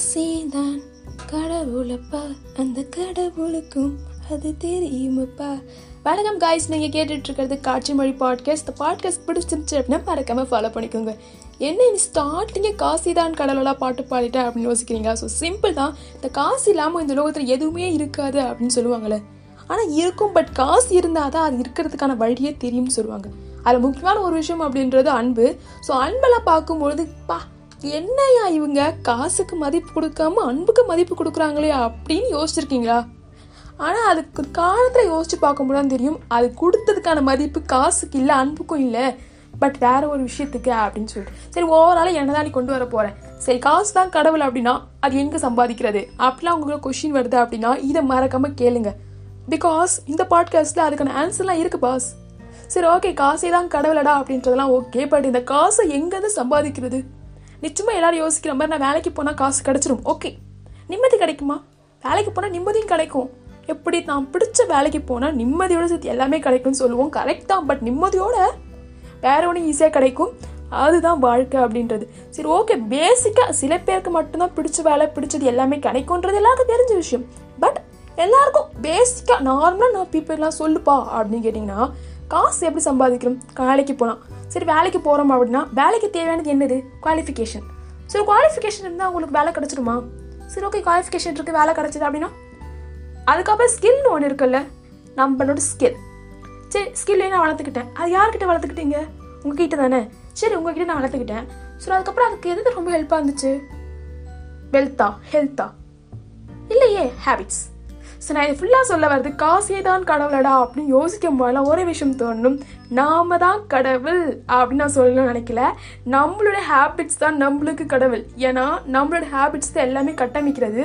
ஆசைதான். கடவுளப்பா அந்த கடவுளுக்கும் அது தெரியுமப்பா. வணக்கம் காய்ஸ் நீங்கள் கேட்டுட்டு இருக்கிறது காட்சி மொழி பாட்காஸ்ட் இந்த பாட்காஸ்ட் பிடிச்சிருந்துச்சு அப்படின்னா மறக்காமல் ஃபாலோ பண்ணிக்கோங்க. என்ன இனி ஸ்டார்டிங்கே காசி தான் கடவுளெல்லாம் பாட்டு பாடிட்டேன் அப்படின்னு யோசிக்கிறீங்க ஸோ சிம்பிள் தான். இந்த காசு இல்லாமல் இந்த லோகத்தில் எதுவுமே இருக்காது அப்படின்னு சொல்லுவாங்களே ஆனால் இருக்கும் பட் காசு இருந்தால் தான் அது இருக்கிறதுக்கான வழியே தெரியும்னு சொல்லுவாங்க. அதில் முக்கியமான ஒரு விஷயம் அப்படின்றது அன்பு. ஸோ அன்பெல்லாம் பார்க்கும்பொழுது பா என்னையா இவங்க? காசுக்கு மதிப்பு கொடுக்காம அன்புக்கு மதிப்பு கொடுக்குறாங்களே அப்படின்னு யோசிச்சிருக்கீங்களா? ஆனால் அதுக்கு காலத்தில் யோசிச்சு பார்க்கும்போது தான் தெரியும். அது கொடுத்ததுக்கான மதிப்பு காசுக்கு இல்லை அன்புக்கும் இல்லை. பட் வேற ஒரு விஷயத்துக்கு அப்படின்னு சொல்லிட்டு. சரி ஓவராலும் என்ன தான் நீ கொண்டு வர போகிறேன் சரி காசு தான் கடவுள் அப்படின்னா அது எங்கே சம்பாதிக்கிறது? அப்படிலாம் உங்களுக்கு கொஷின் வருது அப்படின்னா இதை மறக்காம கேளுங்க. பிகாஸ் இந்த பாட்காஸ்ட்டில் அதுக்கான ஆன்சர்லாம் இருக்கு பாஸ் சரி ஓகே காசே தான் கடவுளடா அப்படின்றதெல்லாம் ஓகே பட் இந்த காசை எங்கேருந்து சம்பாதிக்கிறது? நிச்சயமாக எல்லாரும் யோசிக்கிற மாதிரி நான் வேலைக்கு போனால் காசு கிடச்சிரும். ஓகே நிம்மதி கிடைக்குமா? வேலைக்கு போனால் நிம்மதியும் கிடைக்கும். எப்படி? நான் பிடிச்ச வேலைக்கு போனால் நிம்மதியோட சேர்த்து எல்லாமே கிடைக்கும்னு சொல்லுவோம். கரெக்ட் தான். பட் நிம்மதியோட வேற ஒன்றும் ஈஸியாக கிடைக்கும். அதுதான் வாழ்க்கை அப்படின்றது. சரி ஓகே பேசிக்காக சில பேருக்கு மட்டும்தான் பிடிச்ச வேலை பிடிச்சது எல்லாமே கிடைக்கும்ன்றது எல்லாருக்கும் தெரிஞ்ச விஷயம். பட் எல்லாருக்கும் பேசிக்காக நார்மலாக நான் பீப்பிள்லாம் சொல்லுப்பா அப்படின்னு கேட்டிங்கன்னா காசு எப்படி சம்பாதிக்கிறோம் வேலைக்கு போகலாம் சரி வேலைக்கு போகிறோம் அப்படின்னா வேலைக்கு தேவையானது என்னது? குவாலிஃபிகேஷன் சரி குவாலிஃபிகேஷன் இருந்தால் உங்களுக்கு வேலை கிடச்சிருமா சரி ஓகே குவாலிஃபிகேஷன் இருக்குது வேலை கிடச்சிது அப்படின்னா அதுக்கப்புறம் ஸ்கில்னு ஒன்று இருக்குல்ல நம்மளோட ஸ்கில் சரி ஸ்கில் நான் வளர்த்துக்கிட்டேன். அது யார்கிட்ட வளர்த்துக்கிட்டீங்க? உங்ககிட்ட தானே. சரி உங்ககிட்ட நான் வளர்த்துக்கிட்டேன். ஸோ அதுக்கப்புறம் அதுக்கு எது ரொம்ப ஹெல்ப்பாக இருந்துச்சு? வெல்த்தா ஹெல்த்தா இல்லையே ஹேபிட்ஸ் ஸோ நான் ஃபுல்லாக சொல்ல வர்றது காசே தான் கடவுளடா அப்படின்னு யோசிக்கும் போதெல்லாம் ஒரே விஷயம் தோணும். நாம தான் கடவுள் அப்படின்னு நான் சொல்லணும்னு நினைக்கல. நம்மளோட ஹேபிட்ஸ் தான் நம்மளுக்கு கடவுள். ஏன்னா நம்மளோட ஹேபிட்ஸ் தான் எல்லாமே கட்டமைக்கிறது.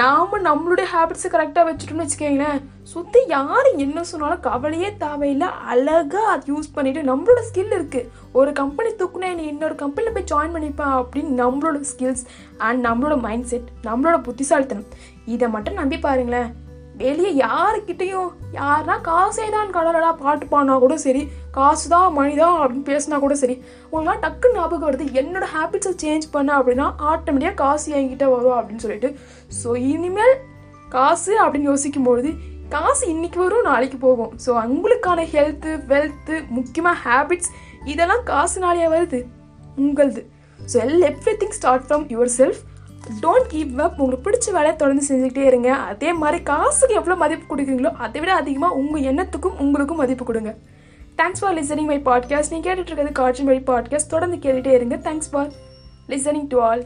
நாம நம்மளுடைய ஹேபிட்ஸை கரெக்டாக வச்சுட்டோம்னு வச்சுக்கோங்களேன் சுற்றி யார் என்ன சொன்னாலும் கவலையே தேவையில்லை. அழகாக அது யூஸ் பண்ணிட்டு நம்மளோட ஸ்கில் இருக்குது ஒரு கம்பெனி தூக்குனா நீ இன்னொரு கம்பெனியில் போய் ஜாயின் பண்ணிப்பேன் அப்படின்னு நம்மளோட ஸ்கில்ஸ் அண்ட் நம்மளோட மைண்ட் செட் நம்மளோட புத்திசாலித்தனம். இதை மட்டும் நம்பி பாருங்களேன். வெளியே யாருக்கிட்டையும் யாருனா காசே தான் கடலடா பாட்டு பாடினா கூட சரி காசு தான் மணிதான் அப்படின்னு பேசினா கூட சரி உங்களாம் டக்குன்னு ஞாபகம் வருது என்னோட ஹேபிட்ஸை சேஞ்ச் பண்ண அப்படின்னா ஆட்டோமேட்டிக்காக காசு என்கிட்ட வரும் அப்படின்னு சொல்லிட்டு. ஸோ இனிமேல் காசு அப்படின்னு யோசிக்கும் பொழுது காசு இன்னைக்கு வரும் நாளைக்கு போகும். ஸோ உங்களுக்கான ஹெல்த்து வெல்த்து முக்கியமாக ஹேபிட்ஸ் இதெல்லாம் காசுனாலேயே வருது உங்களது. So L everything start from yourself don't give up உங்களுக்கு பிடிச்ச வேலையை தொடர்ந்து செஞ்சுக்கிட்டே இருங்க. அதே மாதிரி காசுக்கு எவ்வளோ மதிப்பு கொடுக்குறீங்களோ அதை விட அதிகமாக உங்கள் எண்ணத்துக்கும் உங்களுக்கும் மதிப்பு கொடுங்க. Thanks for listening my podcast நீங்கள் கேட்டுட்டு இருக்கிறது காட்சி மொழி பாட்காஸ்ட் தொடர்ந்து கேட்டுகிட்டே இருங்க. Thanks for listening to all